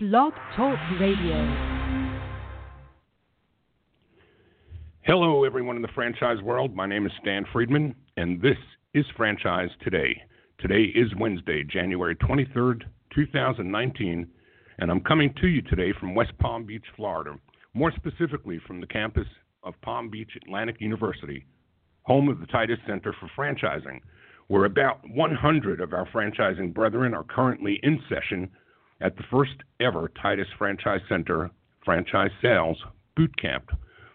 Blog Talk Radio. Hello, everyone in the franchise world. My name is Stan Friedman, and this is Franchise Today. Today is Wednesday, January 23rd, 2019, and I'm coming to you today from West Palm Beach, Florida, more specifically from the campus of Palm Beach Atlantic University, home of the Titus Center for Franchising, where about 100 of our franchising brethren are currently in session at the first ever Titus Franchise Center Franchise Sales Boot Camp.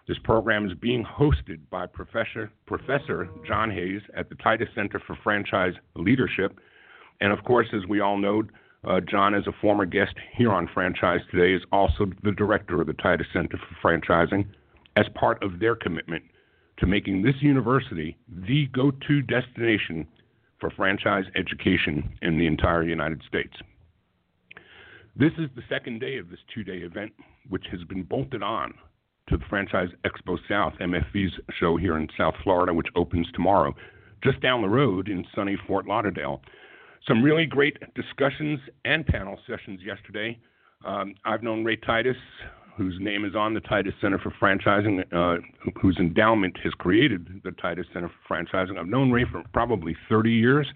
This program is being hosted by Professor, Professor John Hayes at the Titus Center for Franchise Leadership. And of course, as we all know, uh, John, as a former guest here on Franchise Today, is also the director of the Titus Center for Franchising as part of their commitment to making this university the go to destination for franchise education in the entire United States. This is the second day of this two day event, which has been bolted on to the Franchise Expo South, MFV's show here in South Florida, which opens tomorrow, just down the road in sunny Fort Lauderdale. Some really great discussions and panel sessions yesterday. Um, I've known Ray Titus, whose name is on the Titus Center for Franchising, uh, whose endowment has created the Titus Center for Franchising. I've known Ray for probably 30 years,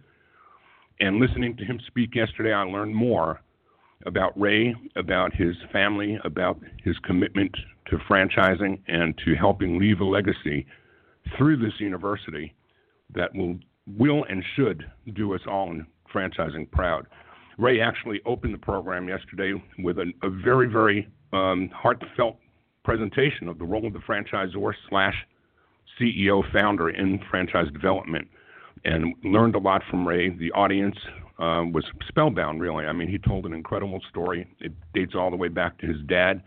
and listening to him speak yesterday, I learned more about Ray, about his family, about his commitment to franchising and to helping leave a legacy through this university that will will and should do us all in franchising proud. Ray actually opened the program yesterday with a, a very, very um, heartfelt presentation of the role of the franchisor slash CEO founder in franchise development and learned a lot from Ray. The audience uh, was spellbound, really. I mean, he told an incredible story. It dates all the way back to his dad.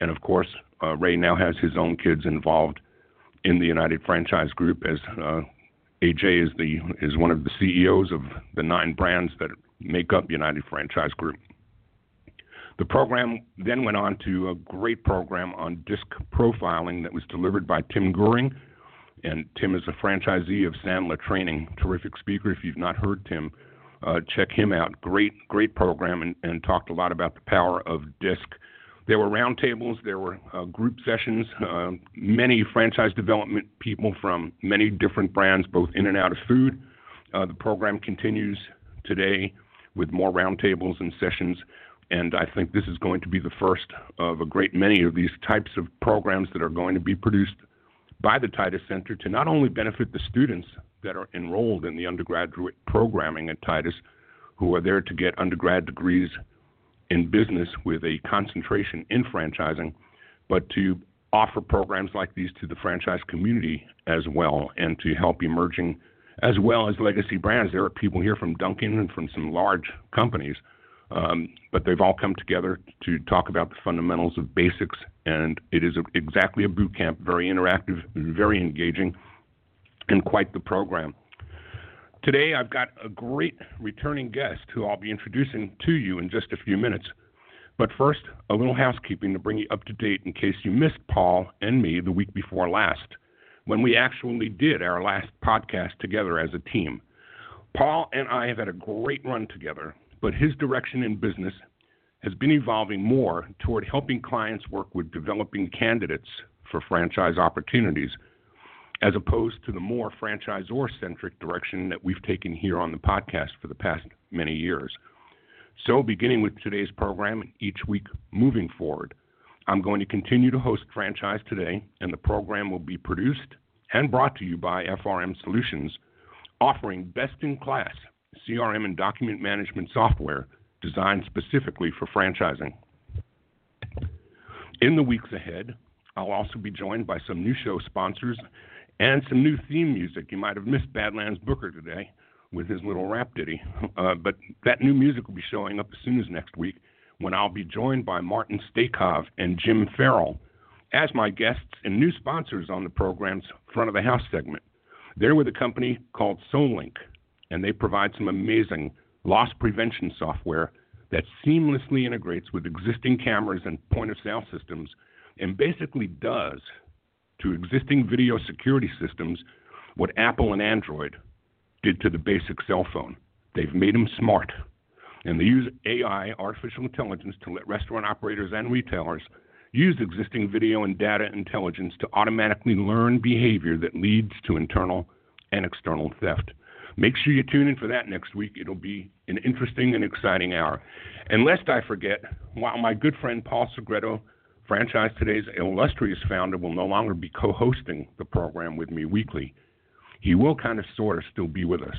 And of course, uh, Ray now has his own kids involved in the United Franchise Group as uh, AJ is the is one of the CEOs of the nine brands that make up United Franchise Group. The program then went on to a great program on disc profiling that was delivered by Tim Goering. And Tim is a franchisee of Sandler Training, terrific speaker. If you've not heard Tim, uh, check him out. Great, great program, and, and, talked a lot about the power of DISC. There were roundtables, there were uh, group sessions, uh, many franchise development people from many different brands, both in and out of food. Uh, the program continues today with more roundtables and sessions, and I think this is going to be the first of a great many of these types of programs that are going to be produced by the Titus Center to not only benefit the students that are enrolled in the undergraduate programming at Titus who are there to get undergrad degrees in business with a concentration in franchising, but to offer programs like these to the franchise community as well and to help emerging as well as legacy brands. There are people here from Dunkin' and from some large companies, um, but they've all come together to talk about the fundamentals of basics, and it is a, exactly a boot camp, very interactive, very engaging and quite the program. Today, I've got a great returning guest who I'll be introducing to you in just a few minutes. But first, a little housekeeping to bring you up to date in case you missed Paul and me the week before last, when we actually did our last podcast together as a team. Paul and I have had a great run together, but his direction in business has been evolving more toward helping clients work with developing candidates for franchise opportunities as opposed to the more franchisor centric direction that we've taken here on the podcast for the past many years. So, beginning with today's program, and each week moving forward, I'm going to continue to host Franchise Today, and the program will be produced and brought to you by FRM Solutions, offering best in class CRM and document management software designed specifically for franchising. In the weeks ahead, I'll also be joined by some new show sponsors and some new theme music. You might have missed Badlands Booker today with his little rap ditty, uh, but that new music will be showing up as soon as next week when I'll be joined by Martin Stakov and Jim Farrell as my guests and new sponsors on the program's front of the house segment. They're with a company called Solink, and they provide some amazing loss prevention software that seamlessly integrates with existing cameras and point of sale systems and basically does to existing video security systems what Apple and Android did to the basic cell phone. They've made them smart. And they use AI, artificial intelligence, to let restaurant operators and retailers use existing video and data intelligence to automatically learn behavior that leads to internal and external theft. Make sure you tune in for that next week. It'll be an interesting and exciting hour. And lest I forget, while my good friend Paul Segreto, Franchise Today's illustrious founder, will no longer be co hosting the program with me weekly, he will kind of sort of still be with us.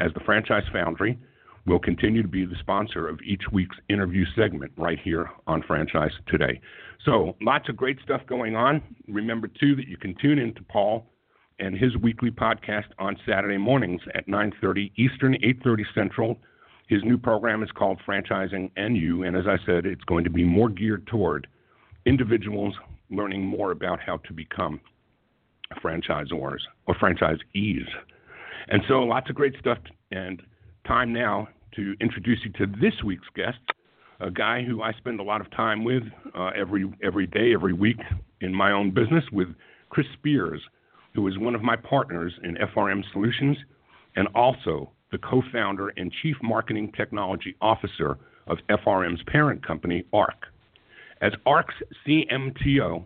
As the Franchise Foundry, will continue to be the sponsor of each week's interview segment right here on Franchise Today. So, lots of great stuff going on. Remember, too, that you can tune in to Paul and his weekly podcast on Saturday mornings at 9:30 Eastern, 8:30 Central. His new program is called Franchising You, and as I said, it's going to be more geared toward individuals learning more about how to become franchisors or franchisees. And so, lots of great stuff. And time now to introduce you to this week's guest, a guy who I spend a lot of time with uh, every every day, every week in my own business with Chris Spears who is one of my partners in FRM Solutions and also the co founder and chief marketing technology officer of FRM's parent company, Arke. As Arke's CMTO,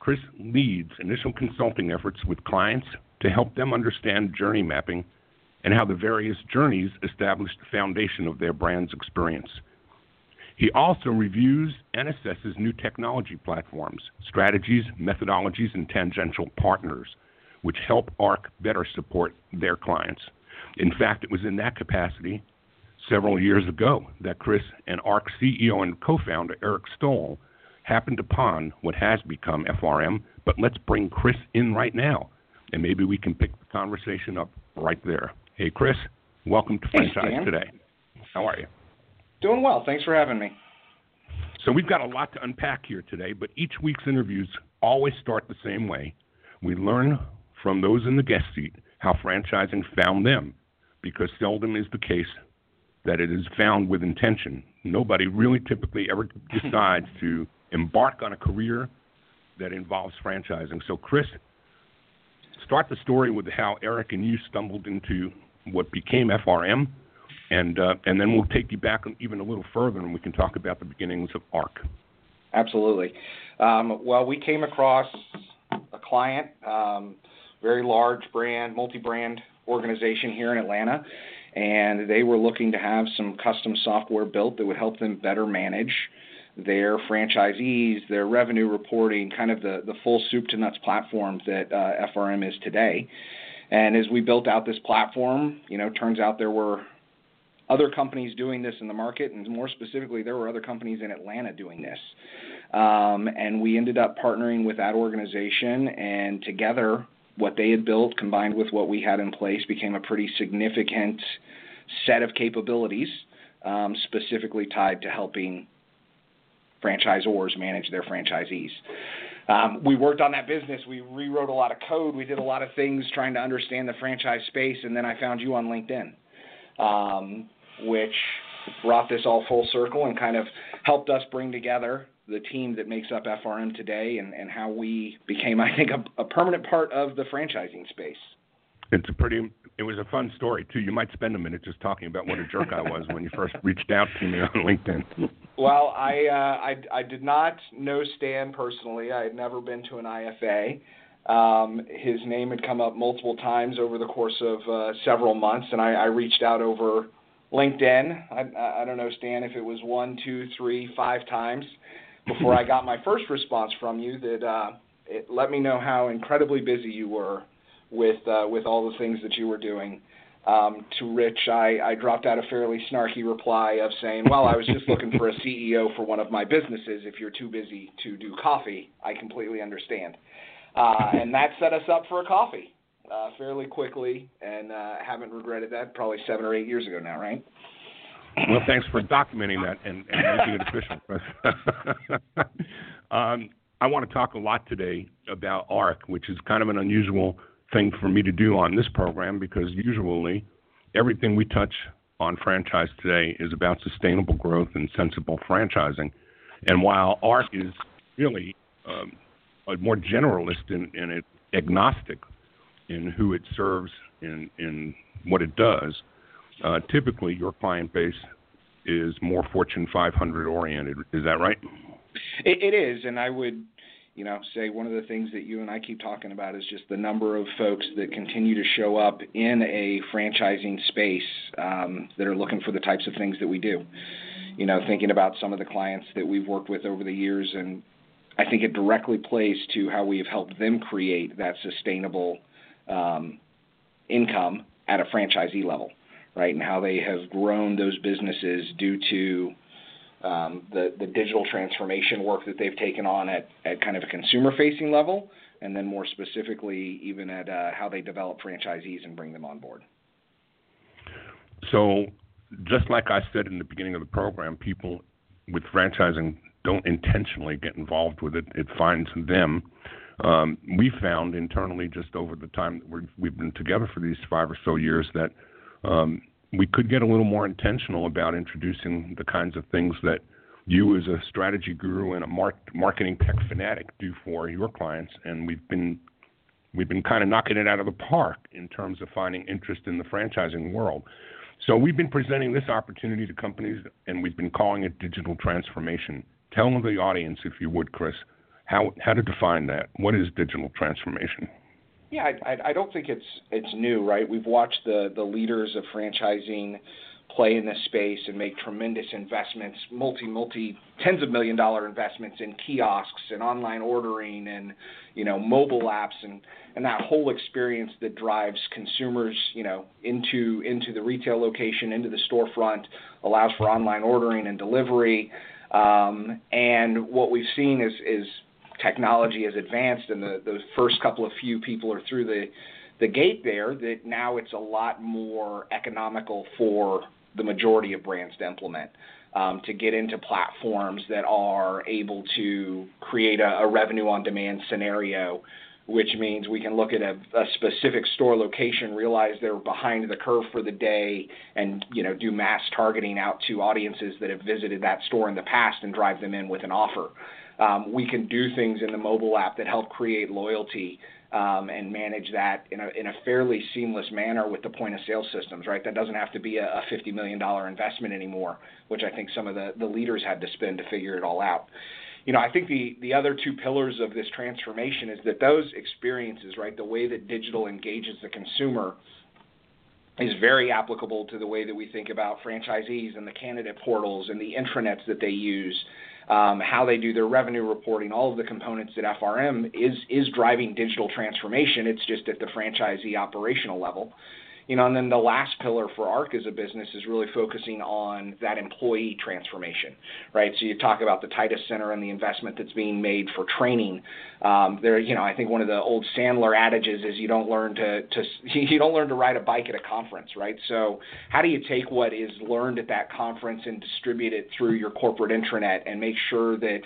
Chris leads initial consulting efforts with clients to help them understand journey mapping and how the various journeys establish the foundation of their brand's experience. He also reviews and assesses new technology platforms, strategies, methodologies, and tangential partners which help Arke better support their clients. In fact, it was in that capacity several years ago that Chris and Arke CEO and co founder Eric Stoll happened upon what has become FRM. But let's bring Chris in right now, and maybe we can pick the conversation up right there. Hey, Chris, welcome to Franchise hey, Today. How are you? Doing well. Thanks for having me. So, we've got a lot to unpack here today, but each week's interviews always start the same way. We learn from those in the guest seat how franchising found them, because seldom is the case that it is found with intention. Nobody really typically ever decides to embark on a career that involves franchising. So, Chris, start the story with how Eric and you stumbled into what became FRM, and uh, and then we'll take you back even a little further, and we can talk about the beginnings of Arke. Absolutely. Um, well, we came across a client. Um, very large brand, multi-brand organization here in Atlanta, and they were looking to have some custom software built that would help them better manage their franchisees, their revenue reporting, kind of the, the full soup to nuts platform that uh, FRM is today. And as we built out this platform, you know, turns out there were other companies doing this in the market, and more specifically, there were other companies in Atlanta doing this. Um, and we ended up partnering with that organization, and together what they had built combined with what we had in place became a pretty significant set of capabilities um, specifically tied to helping franchisors manage their franchisees. Um, we worked on that business. We rewrote a lot of code. We did a lot of things trying to understand the franchise space, and then I found you on LinkedIn, um, which brought this all full circle and kind of helped us bring together the team that makes up FRM today and, and how we became, I think, a, a permanent part of the franchising space. It's a pretty. It was a fun story too. You might spend a minute just talking about what a jerk I was when you first reached out to me on LinkedIn. Well, I, uh, I I did not know Stan personally. I had never been to an IFA. Um, his name had come up multiple times over the course of uh, several months, and I, I reached out over LinkedIn. I, I don't know, Stan, if it was one, two, three, five times before I got my first response from you that uh, it let me know how incredibly busy you were with uh, with all the things that you were doing. Um, to Rich, I, I dropped out a fairly snarky reply of saying, "Well, I was just looking for a CEO for one of my businesses. If you're too busy to do coffee, I completely understand." Uh, and that set us up for a coffee uh, fairly quickly, and uh, haven't regretted that. Probably seven or eight years ago now, right? Well, thanks for documenting that and, and making it official. um, I want to talk a lot today about Arke, which is kind of an unusual thing for me to do on this program because usually everything we touch on franchise today is about sustainable growth and sensible franchising. And while Arke is really um, more generalist and, and agnostic in who it serves in, in what it does, uh, typically your client base is more Fortune 500 oriented. Is that right? It, it is, and I would, you know, say one of the things that you and I keep talking about is just the number of folks that continue to show up in a franchising space um, that are looking for the types of things that we do. You know, thinking about some of the clients that we've worked with over the years, and I think it directly plays to how we have helped them create that sustainable um, income at a franchisee level, right? And how they have grown those businesses due to um, the the digital transformation work that they've taken on at at kind of a consumer facing level, and then more specifically even at uh, how they develop franchisees and bring them on board. So, just like I said in the beginning of the program, people with franchising don't intentionally get involved with it. It finds them. Um, we found internally, just over the time that we've been together for these five or so years, that um, we could get a little more intentional about introducing the kinds of things that you, as a strategy guru and a marketing tech fanatic, do for your clients. And we've been we've been kind of knocking it out of the park in terms of finding interest in the franchising world. So we've been presenting this opportunity to companies, and we've been calling it digital transformation. Tell the audience, if you would, Chris, how how to define that. What is digital transformation? Yeah, I, I don't think it's it's new, right? We've watched the the leaders of franchising play in this space and make tremendous investments, multi multi tens of million dollar investments in kiosks and online ordering and you know mobile apps and and that whole experience that drives consumers you know into into the retail location into the storefront allows for online ordering and delivery um, and what we've seen is is technology has advanced and the, the first couple of few people are through the the gate there that now it's a lot more economical for the majority of brands to implement um, to get into platforms that are able to create a, a revenue on demand scenario which means we can look at a, a, specific store location, realize they're behind the curve for the day, and you know do mass targeting out to audiences that have visited that store in the past and drive them in with an offer. Um, we can do things in the mobile app that help create loyalty um, and manage that in a, in a fairly seamless manner with the point of sale systems, right? That doesn't have to be a, a $50 million investment anymore, which I think some of the, the leaders had to spend to figure it all out. You know, I think the, the other two pillars of this transformation is that those experiences, right, the way that digital engages the consumer is very applicable to the way that we think about franchisees and the candidate portals and the intranets that they use um, how they do their revenue reporting, all of the components that FRM is is driving digital transformation. It's just at the franchisee operational level. You know, and then the last pillar for Arke as a business is really focusing on that employee transformation, right? So you talk about the Titus Center and the investment that's being made for training. Um, there, you know, I think one of the old Sandler adages is you don't learn to, to you don't learn to ride a bike at a conference, right? So how do you take what is learned at that conference and distribute it through your corporate intranet and make sure that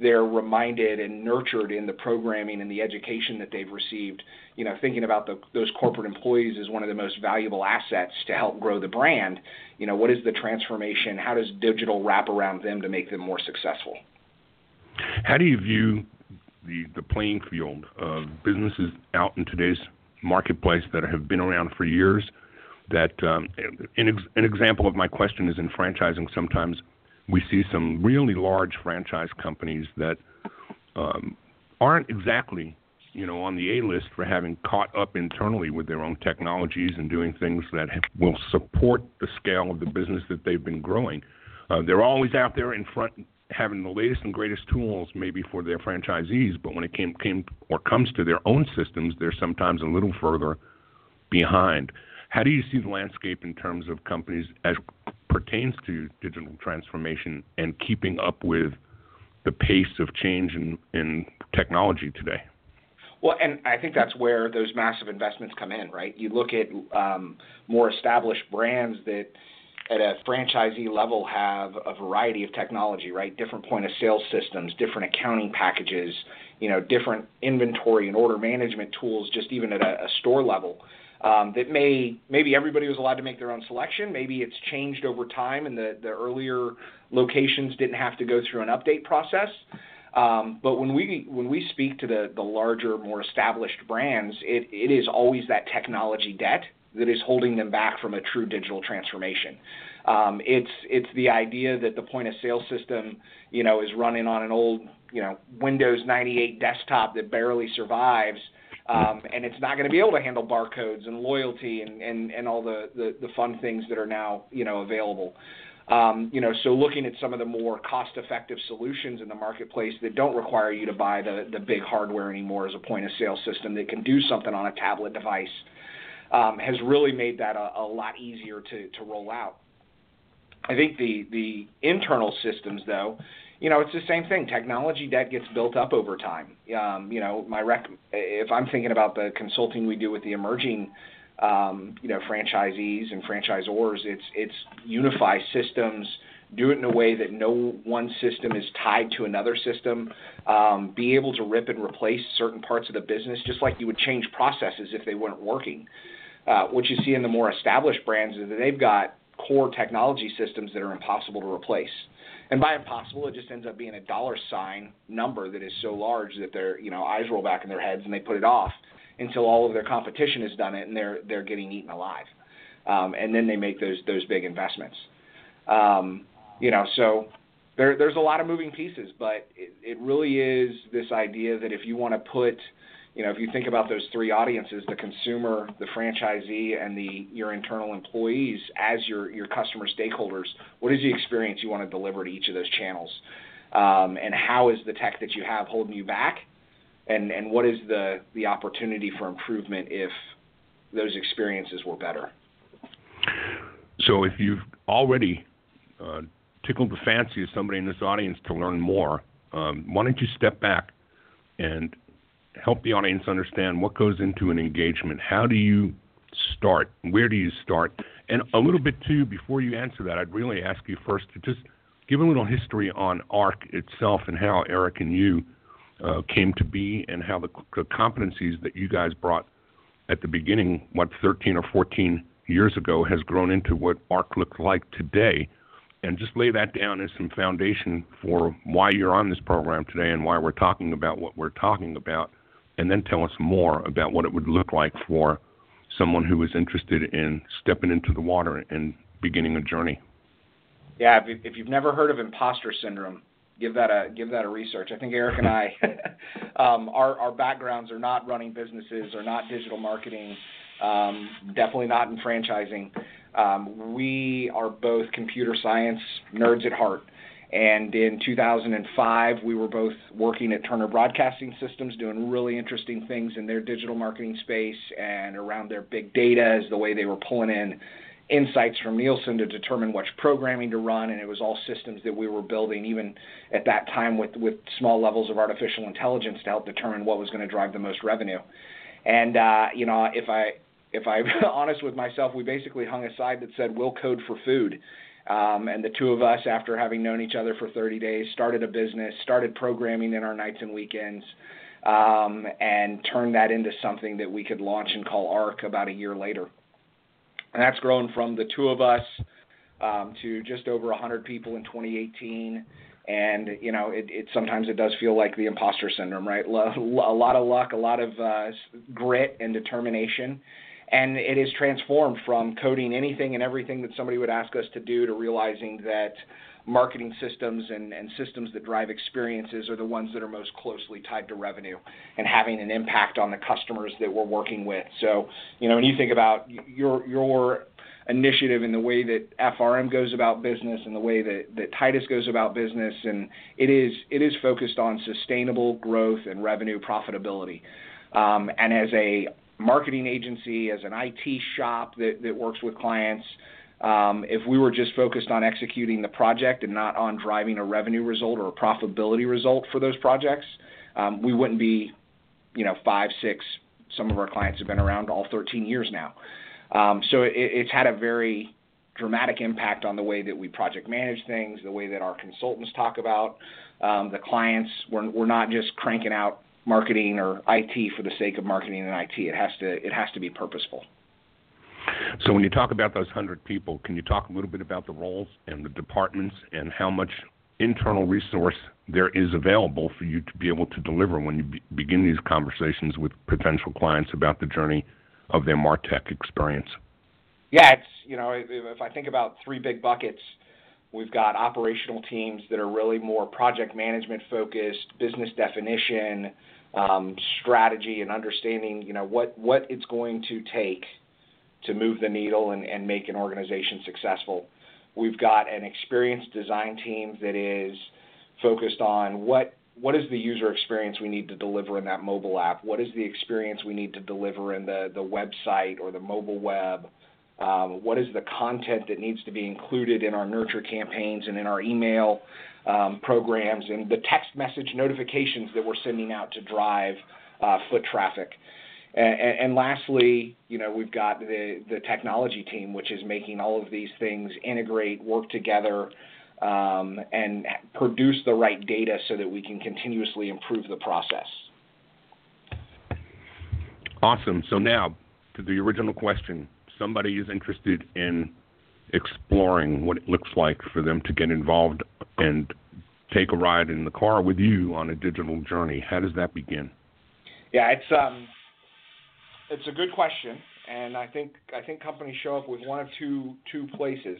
they're reminded and nurtured in the programming and the education that they've received. You know, thinking about the, those corporate employees as one of the most valuable assets to help grow the brand. You know, what is the transformation? How does digital wrap around them to make them more successful? How do you view the the playing field of businesses out in today's marketplace that have been around for years? That um, an, an example of my question is in franchising. Sometimes we see some really large franchise companies that um, aren't exactly you know on the A list for having caught up internally with their own technologies and doing things that will support the scale of the business that they've been growing. Uh, they're always out there in front having the latest and greatest tools maybe for their franchisees, but when it came came or comes to their own systems, they're sometimes a little further behind. How do you see the landscape in terms of companies as pertains to digital transformation and keeping up with the pace of change in, in technology today? Well, and I think that's where those massive investments come in, right? You look at um, more established brands that at a franchisee level have a variety of technology, right? Different point of sale systems, different accounting packages, you know, different inventory and order management tools, just even at a, a store level um, that may maybe everybody was allowed to make their own selection. Maybe it's changed over time, and the the earlier locations didn't have to go through an update process. Um, but when we when we speak to the the larger, more established brands, it it is always that technology debt that is holding them back from a true digital transformation. Um, it's it's the idea that the point of sale system, you know, is running on an old, you know, Windows 98 desktop that barely survives, um, and it's not going to be able to handle barcodes and loyalty and, and, and all the, the, the fun things that are now you know available. Um, you know, so looking at some of the more cost-effective solutions in the marketplace that don't require you to buy the the big hardware anymore as a point of sale system that can do something on a tablet device um, has really made that a, a lot easier to to roll out. I think the the internal systems though, you know, it's the same thing. Technology debt gets built up over time. Um, you know, my rec- if I'm thinking about the consulting we do with the emerging um, you know, franchisees and franchisors. It's it's unify systems, do it in a way that no one system is tied to another system. Um, be able to rip and replace certain parts of the business, just like you would change processes if they weren't working. Uh, what you see in the more established brands is that they've got core technology systems that are impossible to replace. And by impossible, it just ends up being a dollar sign number that is so large that their you know eyes roll back in their heads and they put it off until all of their competition has done it and they're they're getting eaten alive. Um, and then they make those those big investments. Um, you know, so there there's a lot of moving pieces, but it, it really is this idea that if you want to put you know, if you think about those three audiences, the consumer, the franchisee, and the your internal employees as your your customer stakeholders, what is the experience you want to deliver to each of those channels? Um, and how is the tech that you have holding you back? and and what is the the opportunity for improvement if those experiences were better? So, if you've already uh, tickled the fancy of somebody in this audience to learn more, um, why don't you step back and help the audience understand what goes into an engagement? How do you start? Where do you start? And a little bit too, before you answer that, I'd really ask you first to just give a little history on Arke itself and how Eric and you uh, came to be and how the, the competencies that you guys brought at the beginning, what 13 or 14 years ago, has grown into what Arke looks like today. And just lay that down as some foundation for why you're on this program today and why we're talking about what we're talking about. And then tell us more about what it would look like for someone who is interested in stepping into the water and beginning a journey. Yeah, if you've never heard of imposter syndrome, give that a give that a research. I think Eric and I, um, our our backgrounds are not running businesses or not digital marketing, um, definitely not in franchising. Um, we are both computer science nerds at heart. And in 2005, we were both working at Turner Broadcasting Systems, doing really interesting things in their digital marketing space and around their big data, as the way they were pulling in insights from Nielsen to determine which programming to run, and it was all systems that we were building, even at that time with with small levels of artificial intelligence to help determine what was going to drive the most revenue. And uh, you know, if I if I'm honest with myself, we basically hung a sign that said "We'll code for food." Um, and the two of us, after having known each other for 30 days, started a business, started programming in our nights and weekends, um, and turned that into something that we could launch and call Arke about a year later and that's grown from the two of us um, to just over 100 people in 2018. And you know, it, it sometimes it does feel like the imposter syndrome, right? a lot of luck, a lot of uh, grit and determination, and it is transformed from coding anything and everything that somebody would ask us to do to realizing that marketing systems and, and systems that drive experiences are the ones that are most closely tied to revenue and having an impact on the customers that we're working with. So, you know, when you think about your your initiative and the way that FRM goes about business and the way that, that Titus goes about business, and it is it is focused on sustainable growth and revenue profitability. Um, and as a marketing agency, as an IT shop that, that works with clients, um, if we were just focused on executing the project and not on driving a revenue result or a profitability result for those projects, um, we wouldn't be, you know, five, six. Some of our clients have been around all 13 years now. Um, so it, it's had a very dramatic impact on the way that we project manage things, the way that our consultants talk about um, the clients. We're, we're not just cranking out marketing or IT for the sake of marketing and IT. It has to it has to be purposeful. So when you talk about those 100 people, can you talk a little bit about the roles and the departments and how much internal resource there is available for you to be able to deliver when you be- begin these conversations with potential clients about the journey of their MarTech experience? Yeah, it's you know if I think about three big buckets, we've got operational teams that are really more project management focused, business definition, um, strategy, and understanding you know what what it's going to take to move the needle and, and make an organization successful. We've got an experienced design team that is focused on what what is the user experience we need to deliver in that mobile app? What is the experience we need to deliver in the, the website or the mobile web? Um, what is the content that needs to be included in our nurture campaigns and in our email um, programs and the text message notifications that we're sending out to drive uh, foot traffic? And, lastly, you know, we've got the, the technology team, which is making all of these things integrate, work together, um, and produce the right data so that we can continuously improve the process. Awesome. So now to the original question somebody is interested in exploring what it looks like for them to get involved and take a ride in the car with you on a digital journey, how does that begin? Yeah, it's um, it's a good question, and I think I think companies show up with one of two two places.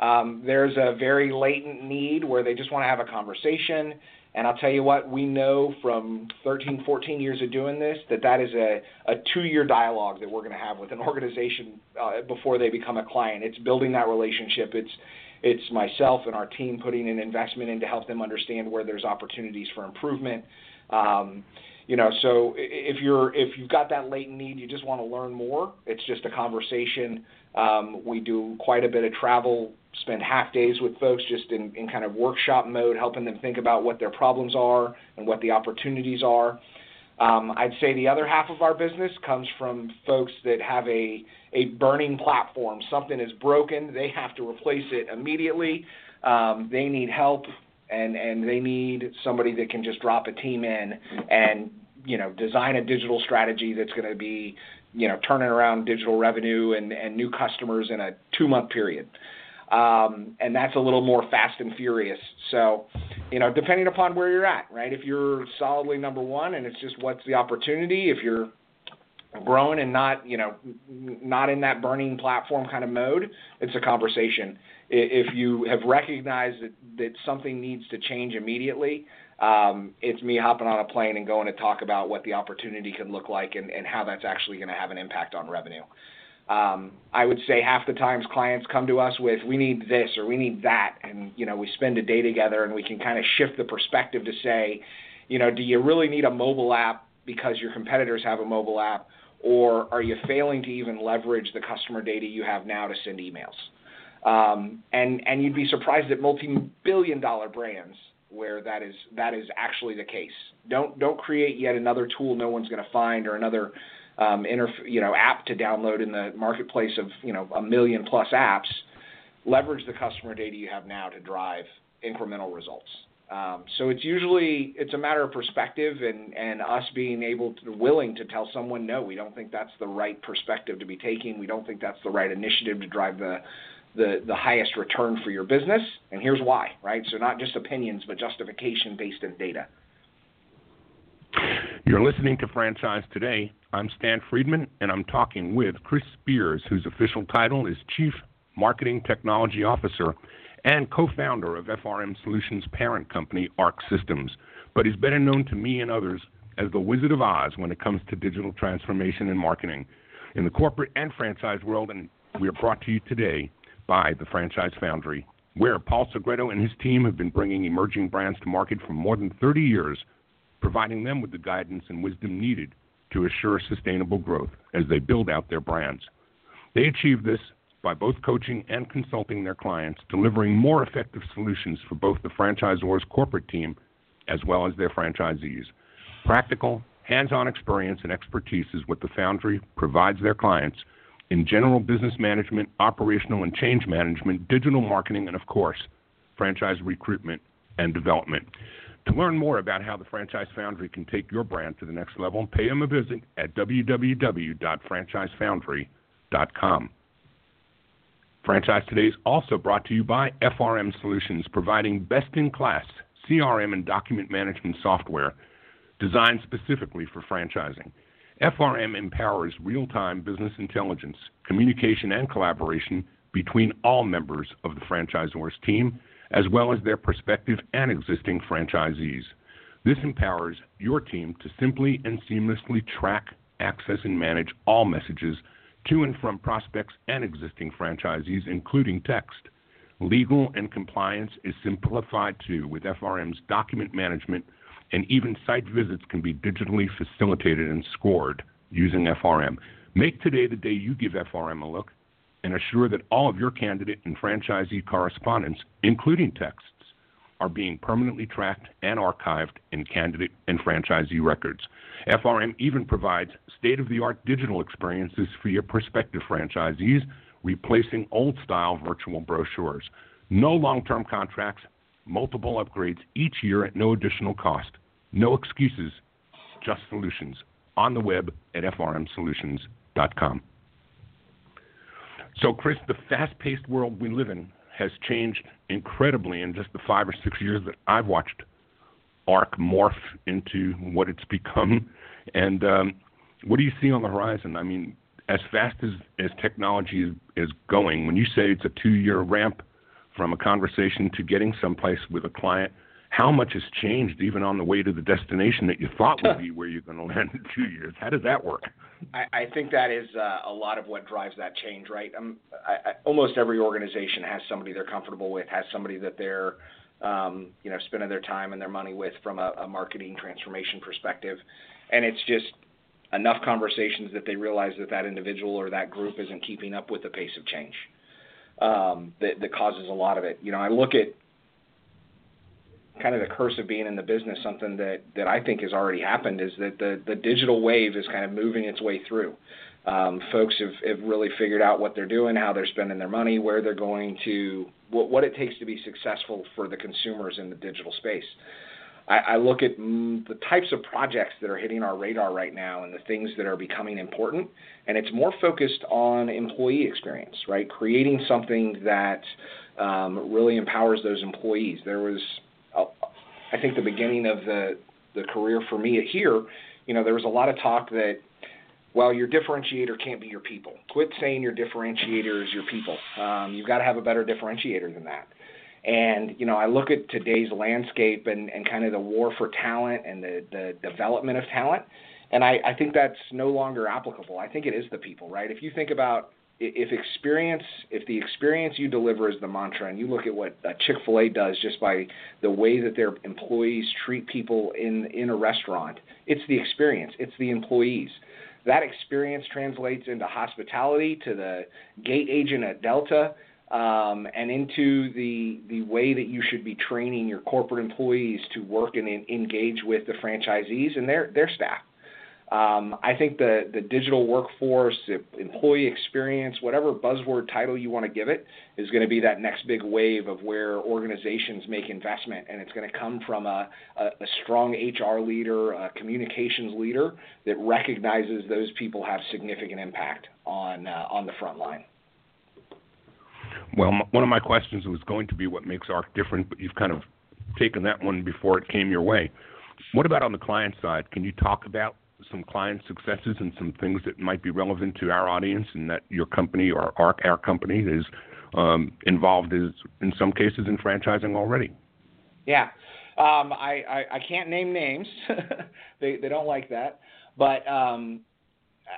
Um, there's a very latent need where they just want to have a conversation. And I'll tell you what, we know from 13, 14 years of doing this that that is a, a two year dialogue that we're going to have with an organization uh, before they become a client. It's building that relationship. It's it's myself and our team putting an investment in to help them understand where there's opportunities for improvement. Um, you know, so if you're if you've got that latent need, you just want to learn more. It's just a conversation. Um, we do quite a bit of travel spend half days with folks just in, in kind of workshop mode, helping them think about what their problems are and what the opportunities are. Um, I'd say the other half of our business comes from folks that have a, a burning platform. Something is broken, they have to replace it immediately. Um, they need help, and, and they need somebody that can just drop a team in and you know design a digital strategy that's going to be you know turning around digital revenue and, and new customers in a two month period um, and that's a little more fast and furious. So, you know, depending upon where you're at, right? If you're solidly number one, and it's just what's the opportunity. If you're growing and not, you know, not in that burning platform kind of mode, it's a conversation. If you have recognized that, that something needs to change immediately, um, it's me hopping on a plane and going to talk about what the opportunity could look like and, and how that's actually going to have an impact on revenue. Um, I would say half the times clients come to us with, we need this or we need that. And, you know, we spend a day together and we can kind of shift the perspective to say, you know, do you really need a mobile app because your competitors have a mobile app? Or are you failing to even leverage the customer data you have now to send emails? Um, and, and you'd be surprised at multi-billion dollar brands where that is that is actually the case. Don't don't create yet another tool no one's going to find or another um, interf- you know app to download in the marketplace of you know a million plus apps, leverage the customer data you have now to drive incremental results. Um, so it's usually it's a matter of perspective and and us being able to willing to tell someone no, we don't think that's the right perspective to be taking. We don't think that's the right initiative to drive the the, the highest return for your business, and here's why, right? So not just opinions, but justification based in data. You're listening to Franchise Today. I'm Stan Friedman, and I'm talking with Chris Spears, whose official title is Chief Marketing Technology Officer and co founder of FRM Solutions' parent company, Arke Systems. But he's better known to me and others as the Wizard of Oz when it comes to digital transformation and marketing in the corporate and franchise world. And we are brought to you today by the Franchise Foundry, where Paul Segreto and his team have been bringing emerging brands to market for more than 30 years providing them with the guidance and wisdom needed to assure sustainable growth as they build out their brands. They achieve this by both coaching and consulting their clients, delivering more effective solutions for both the franchisor's corporate team as well as their franchisees. Practical, hands on experience and expertise is what the Foundry provides their clients in general business management, operational and change management, digital marketing, and of course, franchise recruitment and development. To learn more about how the Franchise Foundry can take your brand to the next level, pay them a visit at www.franchisefoundry.com. Franchise Today is also brought to you by FRM Solutions, providing best in class CRM and document management software designed specifically for franchising. FRM empowers real time business intelligence, communication, and collaboration between all members of the franchisor's team, as well as their prospective and existing franchisees. This empowers your team to simply and seamlessly track, access, and manage all messages to and from prospects and existing franchisees, including text. Legal and compliance is simplified too with FRM's document management, and even site visits can be digitally facilitated and scored using FRM. Make today the day you give FRM a look and assure that all of your candidate and franchisee correspondence, including texts, are being permanently tracked and archived in candidate and franchisee records. FRM even provides state of the art digital experiences for your prospective franchisees, replacing old style virtual brochures. No long term contracts, multiple upgrades each year at no additional cost. No excuses, just solutions on the web at frmsolutions.com. So, Chris, the fast paced world we live in has changed incredibly in just the five or six years that I've watched Arke morph into what it's become. And um, what do you see on the horizon? I mean, as fast as, as technology is, is going, when you say it's a two year ramp from a conversation to getting someplace with a client, how much has changed even on the way to the destination that you thought would be where you're going to land in two years? How does that work? I, I think that is uh, a lot of what drives that change, right? Um, I, I, almost every organization has somebody they're comfortable with, has somebody that they're, um, you know, spending their time and their money with from a, a marketing transformation perspective, and it's just enough conversations that they realize that that individual or that group isn't keeping up with the pace of change. Um, that, that causes a lot of it. You know, I look at kind of the curse of being in the business, something that, that I think has already happened is that the, the digital wave is kind of moving its way through. Um, folks have, have really figured out what they're doing, how they're spending their money, where they're going to, what, what it takes to be successful for the consumers in the digital space. I, I look at mm, the types of projects that are hitting our radar right now and the things that are becoming important, and it's more focused on employee experience, right? Creating something that um, really empowers those employees. There was I think the beginning of the the career for me here, you know, there was a lot of talk that well, your differentiator can't be your people. Quit saying your differentiator is your people. Um, you've got to have a better differentiator than that. And you know, I look at today's landscape and, and kind of the war for talent and the, the development of talent, and I, I think that's no longer applicable. I think it is the people, right? If you think about if experience, if the experience you deliver is the mantra, and you look at what Chick Fil A does just by the way that their employees treat people in in a restaurant, it's the experience, it's the employees. That experience translates into hospitality to the gate agent at Delta, um, and into the the way that you should be training your corporate employees to work and in, engage with the franchisees and their their staff. Um, I think the, the digital workforce, employee experience, whatever buzzword title you want to give it, is going to be that next big wave of where organizations make investment. And it's going to come from a, a, a strong HR leader, a communications leader that recognizes those people have significant impact on, uh, on the front line. Well, one of my questions was going to be what makes Arke different, but you've kind of taken that one before it came your way. What about on the client side? Can you talk about some client successes and some things that might be relevant to our audience and that your company or our, our company is um, involved is in some cases in franchising already. Yeah, um, I, I, I can't name names. they they don't like that, but um,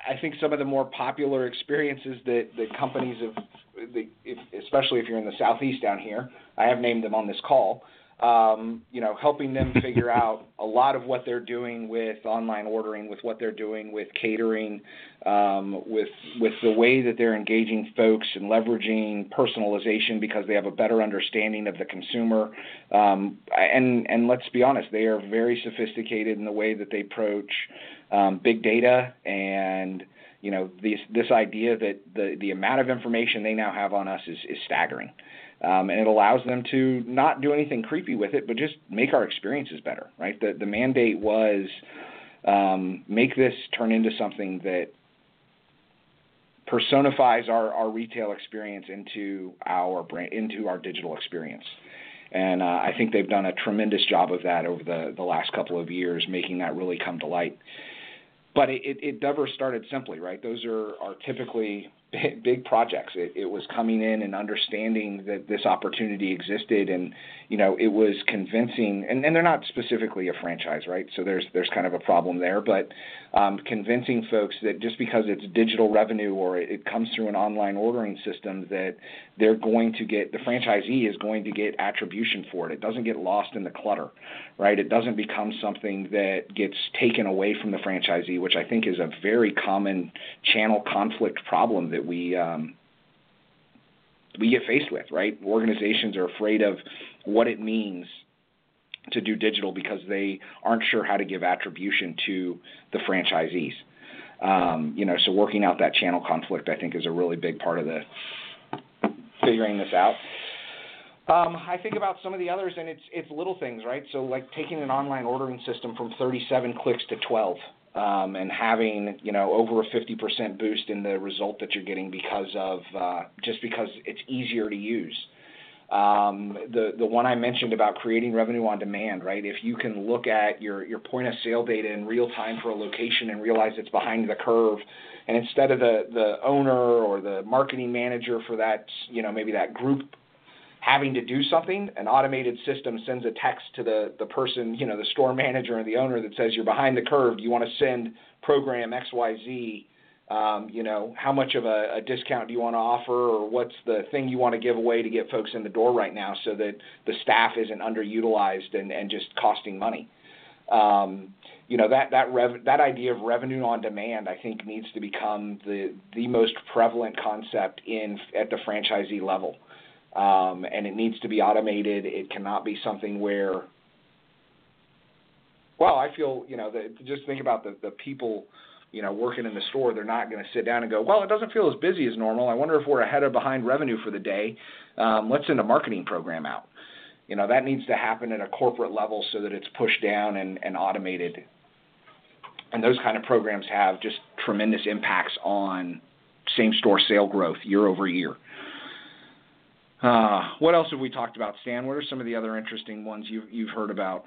I think some of the more popular experiences that that companies have, the, if, especially if you're in the southeast down here, I have named them on this call um, you know, helping them figure out a lot of what they're doing with online ordering, with what they're doing with catering, um, with with the way that they're engaging folks and leveraging personalization because they have a better understanding of the consumer. Um, and and let's be honest, they are very sophisticated in the way that they approach um, big data and you know this this idea that the the amount of information they now have on us is is staggering. Um, and it allows them to not do anything creepy with it, but just make our experiences better, right? The the mandate was um, make this turn into something that personifies our, our retail experience into our brand, into our digital experience. And uh, I think they've done a tremendous job of that over the, the last couple of years, making that really come to light. but it, it, it never started simply, right? Those are, are typically big, projects. It, it was coming in and understanding that this opportunity existed, and you know, it was convincing. And, and they're not specifically a franchise, right? So there's there's kind of a problem there, but um, convincing folks that just because it's digital revenue or it, comes through an online ordering system, that they're going to get the franchisee is going to get attribution for it. It doesn't get lost in the clutter, right? It doesn't become something that gets taken away from the franchisee, which I think is a very common channel conflict problem that we um, we get faced with, right? Organizations are afraid of what it means to do digital because they aren't sure how to give attribution to the franchisees. Um, you know, so working out that channel conflict, I think, is a really big part of the figuring this out. Um, I think about some of the others, and it's it's little things, right? So like taking an online ordering system from 37 clicks to 12, um, and having you know over a 50% boost in the result that you're getting because of uh, just because it's easier to use. Um, the the one I mentioned about creating revenue on demand, right? If you can look at your your point of sale data in real time for a location and realize it's behind the curve, and instead of the the owner or the marketing manager for that you know maybe that group having to do something, an automated system sends a text to the, the person, you know, the store manager and the owner that says you're behind the curve. Do you want to send program XYZ? Um, you know, how much of a, a discount do you want to offer, or what's the thing you want to give away to get folks in the door right now, so that the staff isn't underutilized and, and just costing money. Um, you know that that rev- that idea of revenue on demand, I think, needs to become the the most prevalent concept in at the franchisee level um, and it needs to be automated. It cannot be something where, well, I feel you know, the, just think about the the people, you know, working in the store. They're not going to sit down and go, well, it doesn't feel as busy as normal. I wonder if we're ahead or behind revenue for the day. Um, let's send a marketing program out. You know, that needs to happen at a corporate level so that it's pushed down and, and automated. And those kind of programs have just tremendous impacts on same store sale growth year over year. Uh, what else have we talked about, Stan? What are some of the other interesting ones you've you've heard about?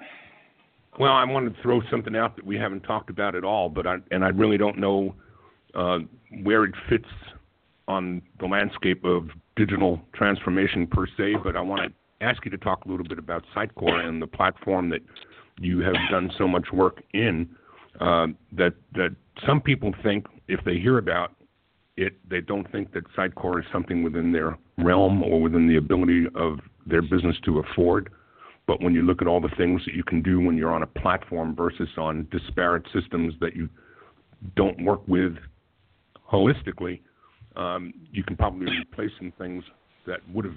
Well, I wanted to throw something out that we haven't talked about at all, but I and I really don't know uh, where it fits on the landscape of digital transformation per se. But I want to ask you to talk a little bit about Sitecore and the platform that you have done so much work in. Uh, that that some people think if they hear about it, they don't think that Sitecore is something within their realm or within the ability of their business to afford. But when you look at all the things that you can do when you're on a platform versus on disparate systems that you don't work with holistically, um, you can probably replace some things that would have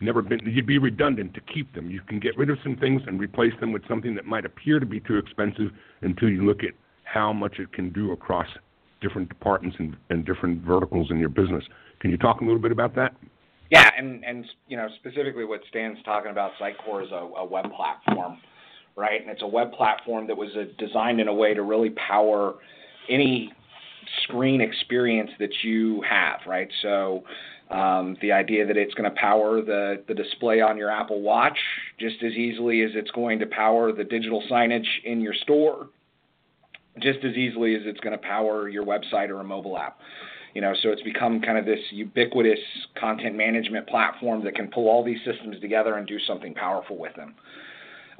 never been. You'd be redundant to keep them. You can get rid of some things and replace them with something that might appear to be too expensive until you look at how much it can do across different departments and, and different verticals in your business. Can you talk a little bit about that? Yeah, and and you know specifically what Stan's talking about, Sitecore is a, a web platform, right? And it's a web platform that was a, designed in a way to really power any screen experience that you have, right? So um, the idea that it's going to power the, the display on your Apple Watch just as easily as it's going to power the digital signage in your store, just as easily as it's going to power your website or a mobile app. You know, so it's become kind of this ubiquitous content management platform that can pull all these systems together and do something powerful with them.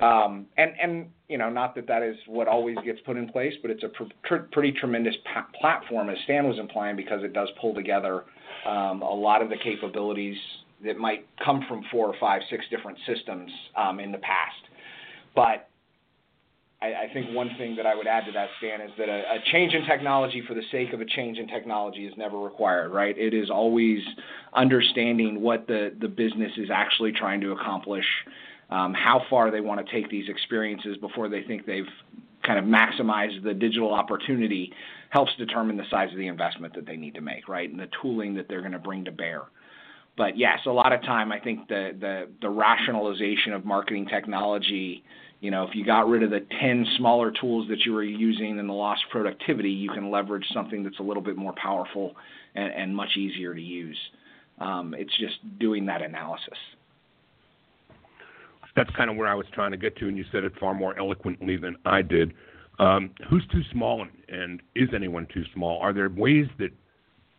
Um, and and you know, not that that is what always gets put in place, but it's a pr- pretty tremendous platform, as Stan was implying, because it does pull together um, a lot of the capabilities that might come from four or five, six different systems um, in the past. But I, I think one thing that I would add to that, Stan, is that a, a change in technology for the sake of a change in technology is never required, right? It is always understanding what the, the business is actually trying to accomplish, um, how far they want to take these experiences before they think they've kind of maximized the digital opportunity helps determine the size of the investment that they need to make, right? And the tooling that they're going to bring to bear. But yes, a lot of time I think the the, the rationalization of marketing technology you know, if you got rid of the 10 smaller tools that you were using and the lost productivity, you can leverage something that's a little bit more powerful and, and much easier to use. Um, it's just doing that analysis. That's kind of where I was trying to get to, and you said it far more eloquently than I did. Um, who's too small, and is anyone too small? Are there ways that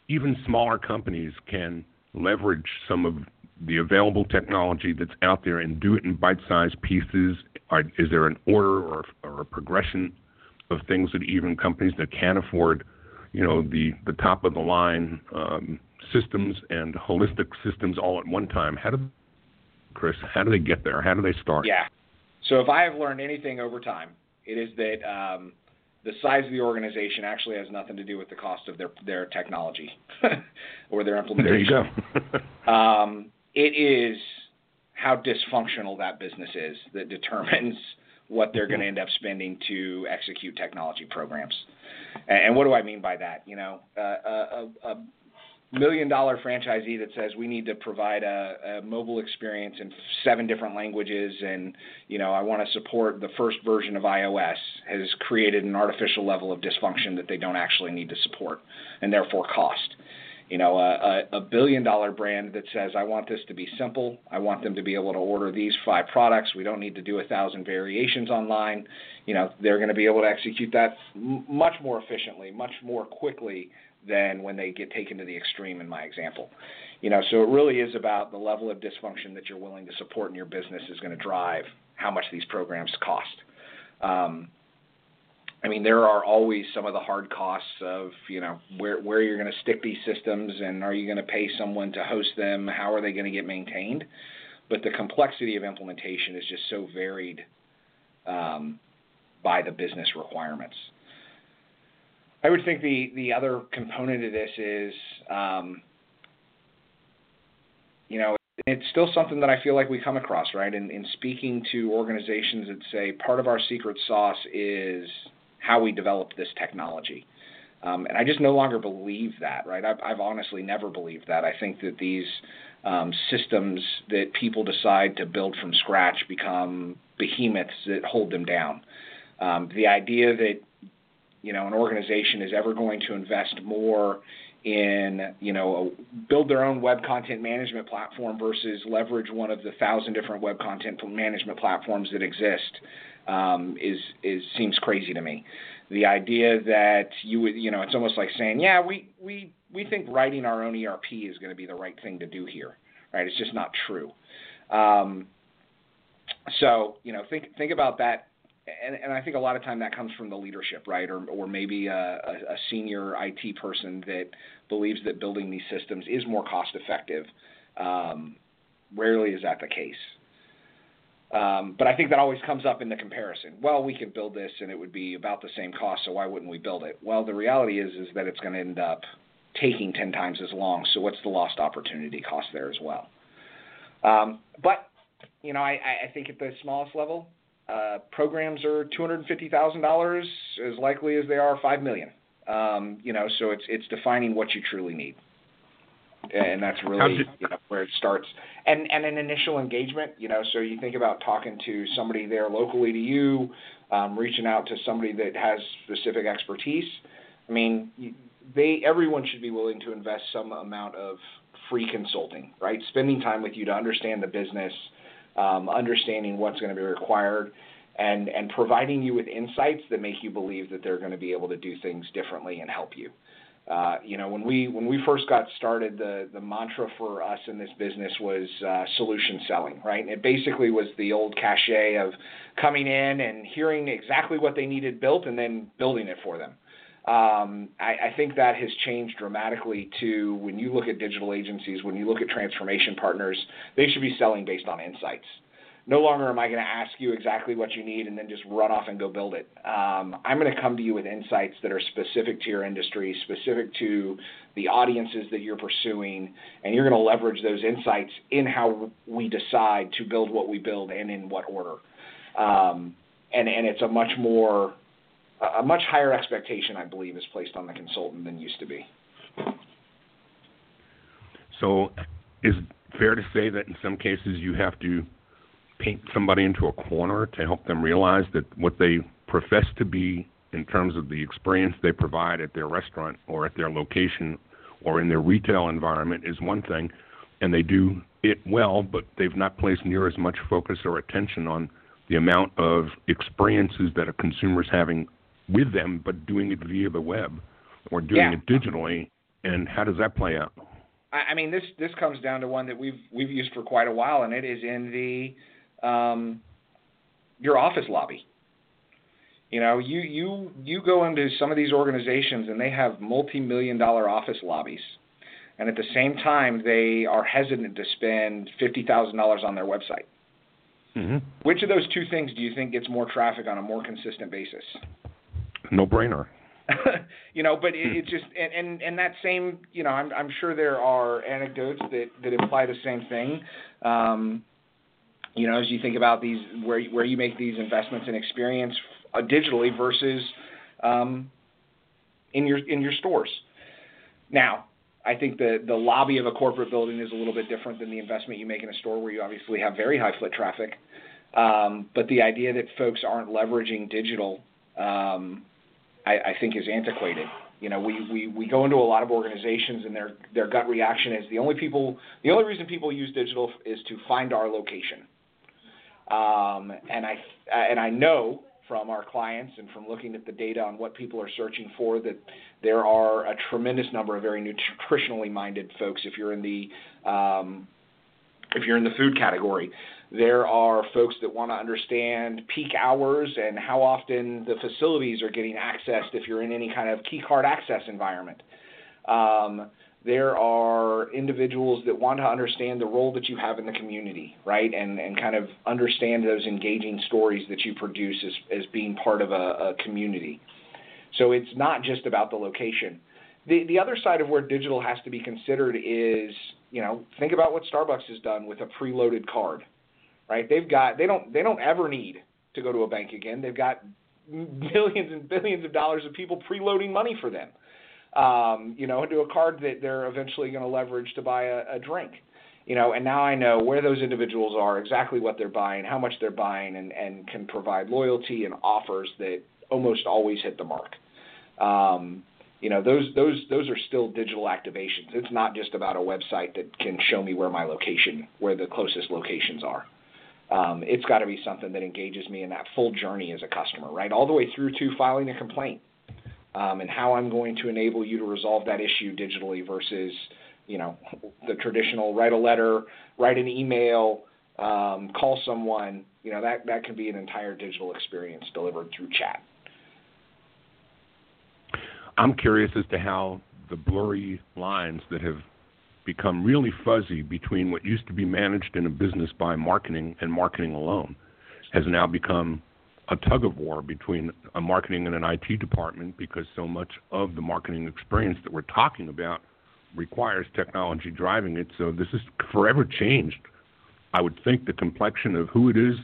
even smaller companies can leverage some of the available technology that's out there and do it in bite-sized pieces? Are, is there an order or, or a progression of things that even companies that can't afford, you know, the the top of the line um, systems and holistic systems all at one time? How do Chris? How do they get there? How do they start? Yeah. So if I have learned anything over time, it is that um, the size of the organization actually has nothing to do with the cost of their their technology or their implementation. There you go. um, it is how dysfunctional that business is that determines what they're going to end up spending to execute technology programs. And, what do I mean by that? You know, uh, a, a million dollar franchisee that says we need to provide a, a, mobile experience in seven different languages and you know I want to support the first version of iOS has created an artificial level of dysfunction that they don't actually need to support and therefore cost. You know, a, a billion dollar brand that says I want this to be simple. I want them to be able to order these five products. We don't need to do a thousand variations online. You know, they're going to be able to execute that much more efficiently, much more quickly than when they get taken to the extreme in my example. You know, so it really is about the level of dysfunction that you're willing to support in your business is going to drive how much these programs cost. Um, I mean, there are always some of the hard costs of, you know, where where you're going to stick these systems and are you going to pay someone to host them? How are they going to get maintained? But the complexity of implementation is just so varied um, by the business requirements. I would think the the other component of this is, um, you know, it's still something that I feel like we come across, right? In, in speaking to organizations that say part of our secret sauce is how we developed this technology. Um, and I just no longer believe that, right? I've, I've honestly never believed that. I think that these um, systems that people decide to build from scratch become behemoths that hold them down. Um, the idea that you know an organization is ever going to invest more in you know build their own web content management platform versus leverage one of the thousand different web content management platforms that exist um, is is seems crazy to me. The idea that you would you know it's almost like saying yeah we we we think writing our own ERP is going to be the right thing to do here right it's just not true. Um, so you know think think about that and, and I think a lot of time that comes from the leadership, right? Or, or maybe a, a, senior IT person that believes that building these systems is more cost effective. Um, rarely is that the case. Um, but I think that always comes up in the comparison. Well, we could build this and it would be about the same cost, so why wouldn't we build it? Well, the reality is is that it's going to end up taking 10 times as long. So what's the lost opportunity cost there as well? Um, but you know, I, I think at the smallest level, uh, programs are two hundred and fifty thousand dollars as likely as they are five million. Um, you know, so it's it's defining what you truly need, and that's really you know, where it starts. And and an initial engagement, you know, so you think about talking to somebody there locally to you, um, reaching out to somebody that has specific expertise. I mean, they everyone should be willing to invest some amount of free consulting, right? Spending time with you to understand the business um, understanding what's going to be required, and, and providing you with insights that make you believe that they're going to be able to do things differently and help you. Uh, you know, when we when we first got started, the the mantra for us in this business was uh, solution selling, right? And it basically was the old cachet of coming in and hearing exactly what they needed built and then building it for them. Um, I, I, think that has changed dramatically to when you look at digital agencies, when you look at transformation partners, they should be selling based on insights. No longer am I going to ask you exactly what you need and then just run off and go build it. Um, I'm going to come to you with insights that are specific to your industry, specific to the audiences that you're pursuing, and you're going to leverage those insights in how we decide to build what we build and in what order. Um, and, and it's a much more a much higher expectation, I believe, is placed on the consultant than used to be. So, is fair to say that in some cases you have to paint somebody into a corner to help them realize that what they profess to be in terms of the experience they provide at their restaurant or at their location or in their retail environment is one thing, and they do it well, but they've not placed near as much focus or attention on the amount of experiences that a consumer is having with them, but doing it via the web or doing Yeah. it digitally. And how does that play out? I, I mean, this this comes down to one that we've we've used for quite a while, and it is in the um, your office lobby. You know, you you you go into some of these organizations, and they have multi-million dollar office lobbies, and at the same time, they are hesitant to spend fifty thousand dollars on their website. hmm Which of those two things do you think gets more traffic on a more consistent basis? No brainer. you know, but it, it's just and, and and that same, you know, I'm I'm sure there are anecdotes that that imply the same thing. Um, you know, as you think about these, where where you make these investments in experience uh, digitally versus um, in your in your stores. Now, I think the the lobby of a corporate building is a little bit different than the investment you make in a store where you obviously have very high foot traffic. Um, but the idea that folks aren't leveraging digital, um, I, I think, is antiquated. You know, we, we, we go into a lot of organizations and their their gut reaction is the only people the only reason people use digital is to find our location. Um, and I and I know from our clients and from looking at the data on what people are searching for that there are a tremendous number of very nutritionally minded folks. If you're in the um, if you're in the food category, there are folks that want to understand peak hours and how often the facilities are getting accessed if you're in any kind of key card access environment. Um, there are individuals that want to understand the role that you have in the community, right? And and kind of understand those engaging stories that you produce as, as being part of a, a community. So it's not just about the location. The the other side of where digital has to be considered is, you know, think about what Starbucks has done with a preloaded card. Right? They've got they don't they don't ever need to go to a bank again. They've got millions and billions of dollars of people preloading money for them um, you know, into a card that they're eventually going to leverage to buy a, a drink. You know, and now I know where those individuals are, exactly what they're buying, how much they're buying, and, and can provide loyalty and offers that almost always hit the mark. Um, you know, those those those are still digital activations. It's not just about a website that can show me where my location, where the closest locations are. Um, it's got to be something that engages me in that full journey as a customer, right, all the way through to filing a complaint um, and how I'm going to enable you to resolve that issue digitally versus, you know, the traditional write a letter, write an email, um, call someone. You know, that that can be an entire digital experience delivered through chat. I'm curious as to how the blurry lines that have become really fuzzy between what used to be managed in a business by marketing and marketing alone has now become a tug of war between a marketing and an IT department because so much of the marketing experience that we're talking about requires technology driving it. So this is forever changed. I would think the complexion of who it is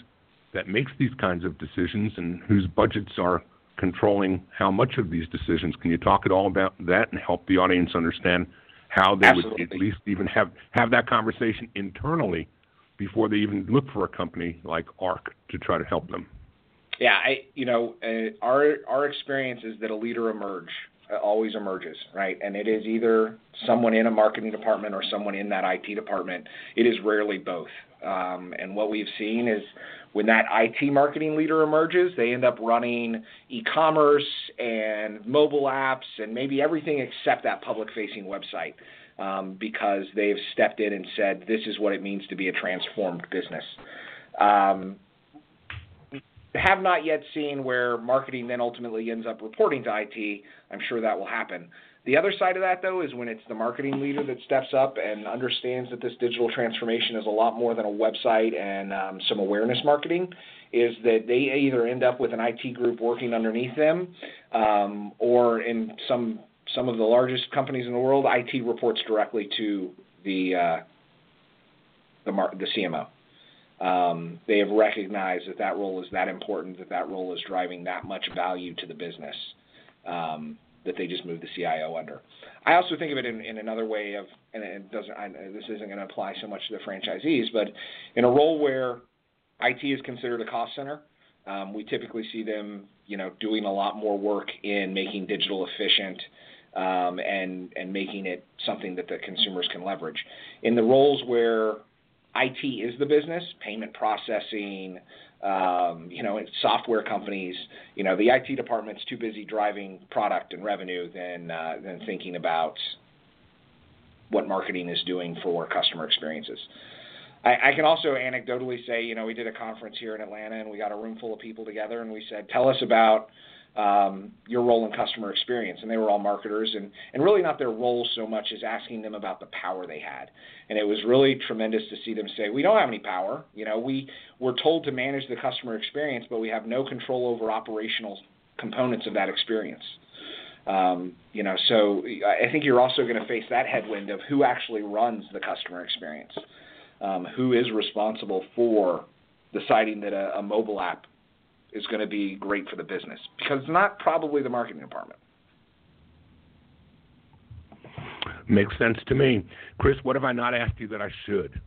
that makes these kinds of decisions and whose budgets are controlling how much of these decisions. Can you talk at all about that and help the audience understand how they Absolutely. would at least even have have that conversation internally before they even look for a company like Arke to try to help them? Yeah, I you know uh, our our experience is that a leader emerge always emerges, right? And it is either someone in a marketing department or someone in that IT department. It is rarely both. Um, and what we've seen is when that IT marketing leader emerges, they end up running e-commerce and mobile apps and maybe everything except that public-facing website. Um, because they've stepped in and said, this is what it means to be a transformed business. Um, have not yet seen where marketing then ultimately ends up reporting to IT. I'm sure that will happen. The other side of that, though, is when it's the marketing leader that steps up and understands that this digital transformation is a lot more than a website and um, some awareness marketing, is that they either end up with an IT group working underneath them, um, or in some some of the largest companies in the world, IT reports directly to the uh, the, mar- the CMO. Um, they have recognized that that role is that important, that that role is driving that much value to the business, um, that they just move the CIO under. I also think of it in, in another way of, and it doesn't, I, this isn't going to apply so much to the franchisees, but in a role where IT is considered a cost center, um, we typically see them, you know, doing a lot more work in making digital efficient um, and and making it something that the consumers can leverage. In the roles where IT is the business, payment processing, um, you know, software companies. You know, the IT department's too busy driving product and revenue than uh, than thinking about what marketing is doing for customer experiences. I, I can also anecdotally say, you know, we did a conference here in Atlanta and we got a room full of people together and we said, tell us about um, your role in customer experience. And they were all marketers and, and really not their role so much as asking them about the power they had. And it was really tremendous to see them say, we don't have any power. You know, we, we're told to manage the customer experience, but we have no control over operational components of that experience. Um, you know, so I think you're also going to face that headwind of who actually runs the customer experience, um, who is responsible for deciding that a, a mobile app is going to be great for the business because it's not probably the marketing department. Makes sense to me. Chris, what have I not asked you that I should?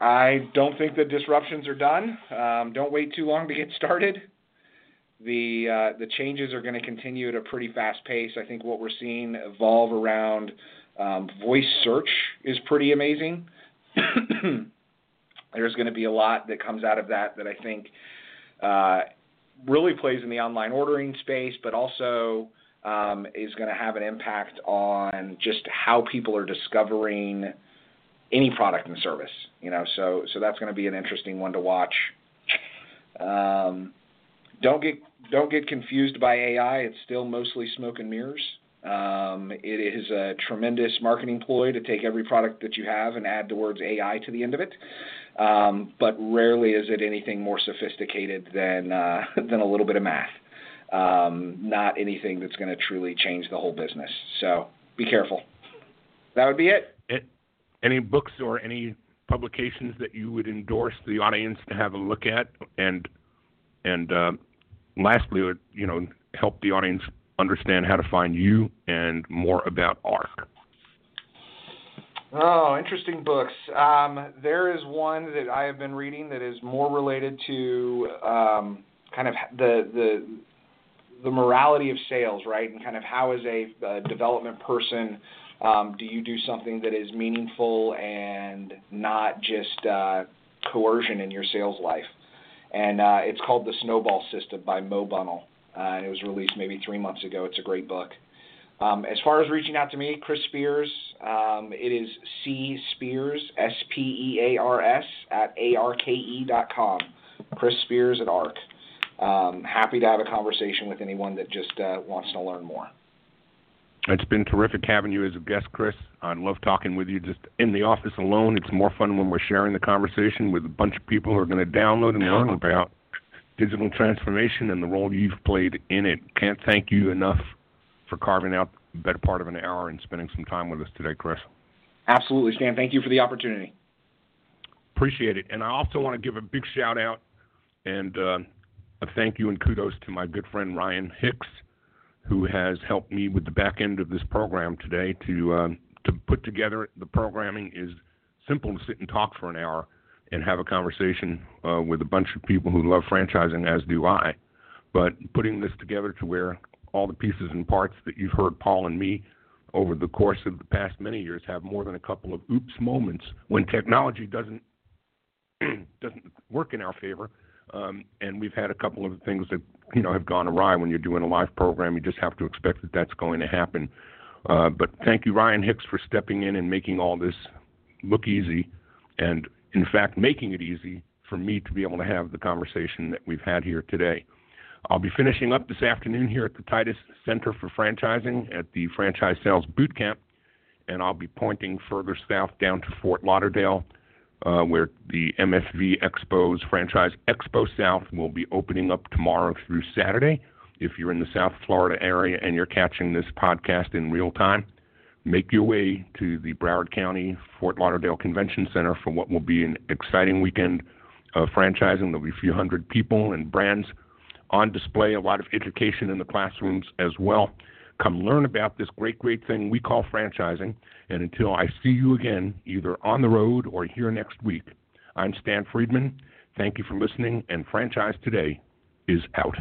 I don't think the disruptions are done. Um, don't wait too long to get started. The uh, the changes are going to continue at a pretty fast pace. I think what we're seeing evolve around um, voice search is pretty amazing. There's going to be a lot that comes out of that that I think uh, really plays in the online ordering space, but also um, is going to have an impact on just how people are discovering any product and service. You know, so so that's going to be an interesting one to watch. Um, don't get don't get confused by AI. It's still mostly smoke and mirrors. Um, it is a tremendous marketing ploy to take every product that you have and add the words AI to the end of it. Um, but rarely is it anything more sophisticated than uh, than a little bit of math. Um, not anything that's going to truly change the whole business. So be careful. That would be it. it. Any books or any publications that you would endorse the audience to have a look at, and and uh, lastly, you know help the audience understand how to find you and more about Arke. Oh, interesting books. Um, there is one that I have been reading that is more related to um, kind of the the the morality of sales, right? And kind of how, as a, a development person, um, do you do something that is meaningful and not just uh, coercion in your sales life? And uh, it's called The Snowball System by Mo Bunnell. Uh, and it was released maybe three months ago. It's a great book. Um, as far as reaching out to me, Chris Spears, um, it is C Spears, S P E A R S, at ARKE dot com. Chris Spears at Arke. Um, happy to have a conversation with anyone that just uh, wants to learn more. It's been terrific having you as a guest, Chris. I love talking with you just in the office alone. It's more fun when we're sharing the conversation with a bunch of people who are going to download and learn about digital transformation and the role you've played in it. Can't thank you enough for carving out the better part of an hour and spending some time with us today, Chris. Absolutely, Stan. Thank you for the opportunity. Appreciate it. And I also want to give a big shout out and uh, a thank you and kudos to my good friend Ryan Hicks, who has helped me with the back end of this program today. To uh, to put together the programming is simple to sit and talk for an hour and have a conversation uh, with a bunch of people who love franchising, as do I. But putting this together to where all the pieces and parts that you've heard Paul and me over the course of the past many years have more than a couple of oops moments when technology doesn't doesn't work in our favor. Um, and we've had a couple of things that you know have gone awry when you're doing a live program. You just have to expect that that's going to happen. Uh, but thank you, Ryan Hicks, for stepping in and making all this look easy, and in fact, making it easy for me to be able to have the conversation that we've had here today. I'll be finishing up this afternoon here at the Titus Center for Franchising at the Franchise Sales Boot Camp, and I'll be pointing further south down to Fort Lauderdale, uh, where the MFV Expos Franchise Expo South will be opening up tomorrow through Saturday. If you're in the South Florida area and you're catching this podcast in real time, make your way to the Broward County Fort Lauderdale Convention Center for what will be an exciting weekend of franchising. There'll be a few hundred people and brands on display, a lot of education in the classrooms as well. Come learn about this great, great thing we call franchising. And until I see you again, either on the road or here next week, I'm Stan Friedman. Thank you for listening, and Franchise Today is out.